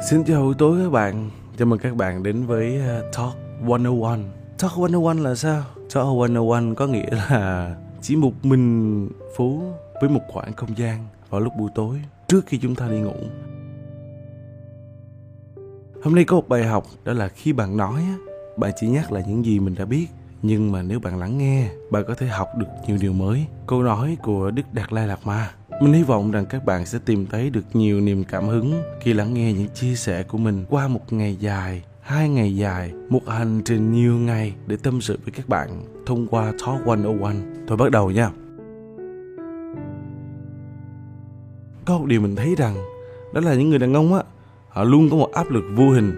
Xin chào buổi tối các bạn. Chào mừng các bạn đến với ờ, Talk 101 Talk 101 là sao? Talk 101 có nghĩa là chỉ một mình Phú với một khoảng không gian vào lúc buổi tối trước khi chúng ta đi ngủ. Hôm nay có một bài học, đó là khi bạn nói bạn chỉ nhắc lại những gì mình đã biết. Nhưng mà nếu bạn lắng nghe, bạn có thể học được nhiều điều mới. Câu nói của đức đạt lai lạt ma mình hy vọng rằng các bạn sẽ tìm thấy được nhiều niềm cảm hứng khi lắng nghe những chia sẻ của mình qua một ngày dài, hai ngày dài, một hành trình nhiều ngày để tâm sự với các bạn thông qua Talk 101 thôi bắt đầu nha. Có một điều mình thấy rằng, đó là những người đàn ông á, họ luôn có một áp lực vô hình.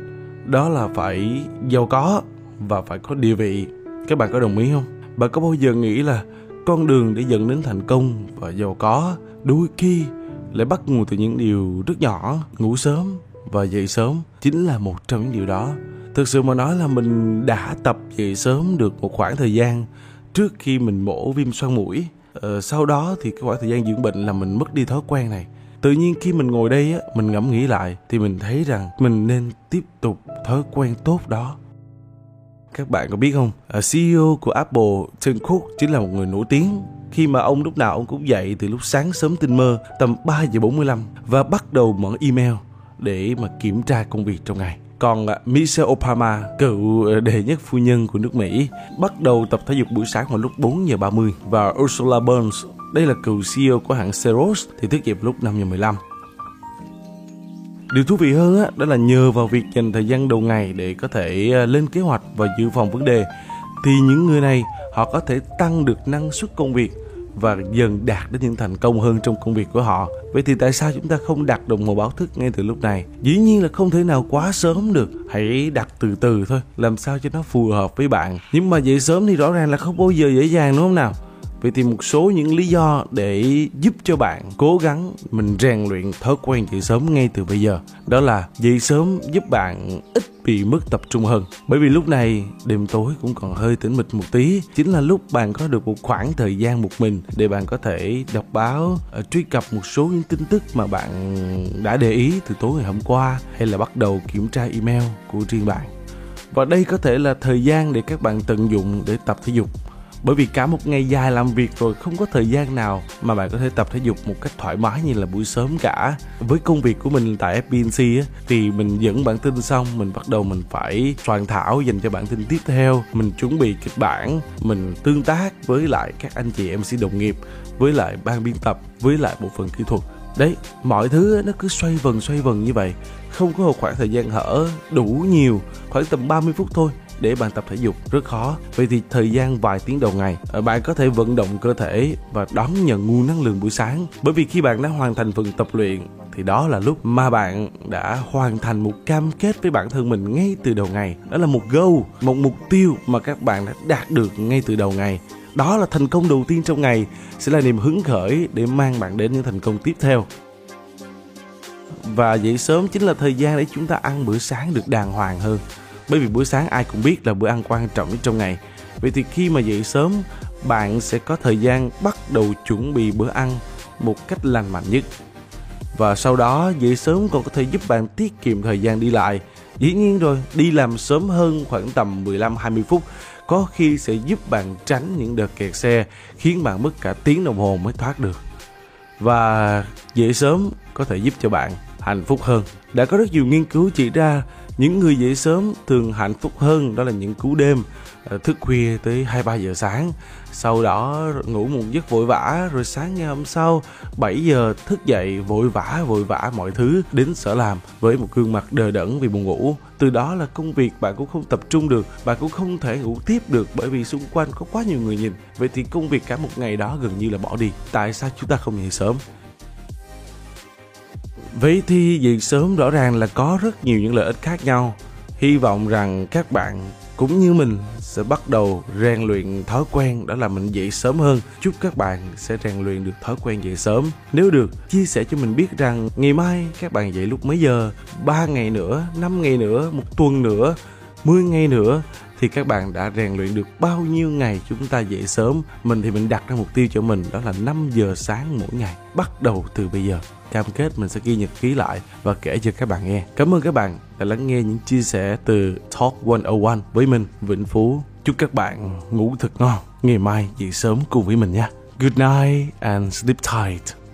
Đó là phải giàu có và phải có địa vị. Các bạn có đồng ý không? Bạn có bao giờ nghĩ là con đường để dẫn đến thành công và giàu có đôi khi lại bắt nguồn từ những điều rất nhỏ ngủ sớm và dậy sớm chính là một trong những điều đó. Thực sự mà nói là mình đã tập dậy sớm được một khoảng thời gian trước khi mình mổ viêm xoang mũi. Ờ, sau đó thì cái khoảng thời gian dưỡng bệnh là mình mất đi thói quen này. Tự nhiên khi mình ngồi đây á mình ngẫm nghĩ lại thì mình thấy rằng mình nên tiếp tục thói quen tốt đó các bạn có biết không à, CEO của Apple Tim Cook chính là một người nổi tiếng khi mà ông lúc nào ông cũng dậy từ lúc sáng sớm tinh mơ tầm 3 giờ 45 và bắt đầu mở email để mà kiểm tra công việc trong ngày. Còn à, Michelle Obama, cựu à, đệ nhất phu nhân của nước Mỹ, bắt đầu tập thể dục buổi sáng vào lúc 4 giờ 30 và Ursula Burns, đây là cựu CEO của hãng Xerox thì thức dậy lúc 5 giờ 15. Điều thú vị hơn á, đó là nhờ vào việc dành thời gian đầu ngày để có thể ờ, lên kế hoạch và dự phòng vấn đề thì những người này họ có thể tăng được năng suất công việc và dần đạt đến những thành công hơn trong công việc của họ. Vậy thì tại sao chúng ta không đặt đồng hồ báo thức ngay từ lúc này? Dĩ nhiên là không thể nào quá sớm được, hãy đặt từ từ thôi, làm sao cho nó phù hợp với bạn. Nhưng mà dậy sớm thì rõ ràng là không bao giờ dễ dàng đúng không nào? Vậy thì một số những lý do để giúp cho bạn cố gắng mình rèn luyện thói quen dậy sớm ngay từ bây giờ, đó là dậy sớm giúp bạn ít bị mất tập trung hơn. Bởi vì lúc này đêm tối cũng còn hơi tĩnh mịch một tí, chính là lúc bạn có được một khoảng thời gian một mình để bạn có thể đọc báo ờ, truy cập một số những tin tức mà bạn đã để ý từ tối ngày hôm qua, hay là bắt đầu kiểm tra email của riêng bạn. Và đây có thể là thời gian để các bạn tận dụng để tập thể dục bởi vì cả một ngày dài làm việc rồi không có thời gian nào mà bạn có thể tập thể dục một cách thoải mái như là buổi sớm cả. Với công việc của mình tại FBNC á, thì mình dẫn bản tin xong mình bắt đầu mình phải soạn thảo dành cho bản tin tiếp theo. Mình chuẩn bị kịch bản mình tương tác với lại các anh chị MC đồng nghiệp với lại ban biên tập với lại bộ phận kỹ thuật. Đấy mọi thứ nó cứ xoay vần xoay vần như vậy. Không có một khoảng thời gian hở đủ nhiều khoảng tầm 30 phút thôi để bạn tập thể dục rất khó. Vậy thì thời gian vài tiếng đầu ngày ờ, bạn có thể vận động cơ thể và đón nhận nguồn năng lượng buổi sáng. Bởi vì khi bạn đã hoàn thành phần tập luyện, thì đó là lúc mà bạn đã hoàn thành một cam kết với bản thân mình ngay từ đầu ngày. Đó là một goal, một mục tiêu mà các bạn đã đạt được ngay từ đầu ngày. Đó là thành công đầu tiên trong ngày, sẽ là niềm hứng khởi để mang bạn đến những thành công tiếp theo. Và dậy sớm chính là thời gian để chúng ta ăn bữa sáng được đàng hoàng hơn bởi vì buổi sáng ai cũng biết là bữa ăn quan trọng nhất trong ngày. Vậy thì khi mà dậy sớm, bạn sẽ có thời gian bắt đầu chuẩn bị bữa ăn một cách lành mạnh nhất. Và sau đó, dậy sớm còn có thể giúp bạn tiết kiệm thời gian đi lại. Dĩ nhiên rồi, đi làm sớm hơn khoảng tầm 15-20 phút có khi sẽ giúp bạn tránh những đợt kẹt xe, khiến bạn mất cả tiếng đồng hồ mới thoát được. Và dậy sớm có thể giúp cho bạn hạnh phúc hơn. Đã có rất nhiều nghiên cứu chỉ ra những người dậy sớm thường hạnh phúc hơn đó là những cú đêm ờ, thức khuya tới 2 3 giờ sáng. Sau đó ngủ một giấc vội vã rồi sáng ngày hôm sau 7 giờ thức dậy vội vã vội vã mọi thứ đến sở làm với một gương mặt đờ đẫn vì buồn ngủ. Từ đó là công việc bạn cũng không tập trung được, bạn cũng không thể ngủ tiếp được bởi vì xung quanh có quá nhiều người nhìn. Vậy thì công việc cả một ngày đó gần như là bỏ đi. Tại sao chúng ta không dậy sớm? Vậy thì dậy sớm rõ ràng là có rất nhiều những lợi ích khác nhau. Hy vọng rằng các bạn cũng như mình sẽ bắt đầu rèn luyện thói quen đó là mình dậy sớm hơn. Chúc các bạn sẽ rèn luyện được thói quen dậy sớm. Nếu được, chia sẻ cho mình biết rằng ngày mai các bạn dậy lúc mấy giờ, 3 ngày nữa, 5 ngày nữa, một tuần nữa, 10 ngày nữa thì các bạn đã rèn luyện được bao nhiêu ngày chúng ta dậy sớm? Mình thì mình đặt ra mục tiêu cho mình, đó là 5 giờ sáng mỗi ngày, bắt đầu từ bây giờ. Cam kết mình sẽ ghi nhật ký lại và kể cho các bạn nghe. Cảm ơn các bạn đã lắng nghe những chia sẻ từ Talk 101 với mình, Vĩnh Phú. Chúc các bạn ngủ thật ngon. Ngày mai dậy sớm cùng với mình nha. Good night and sleep tight.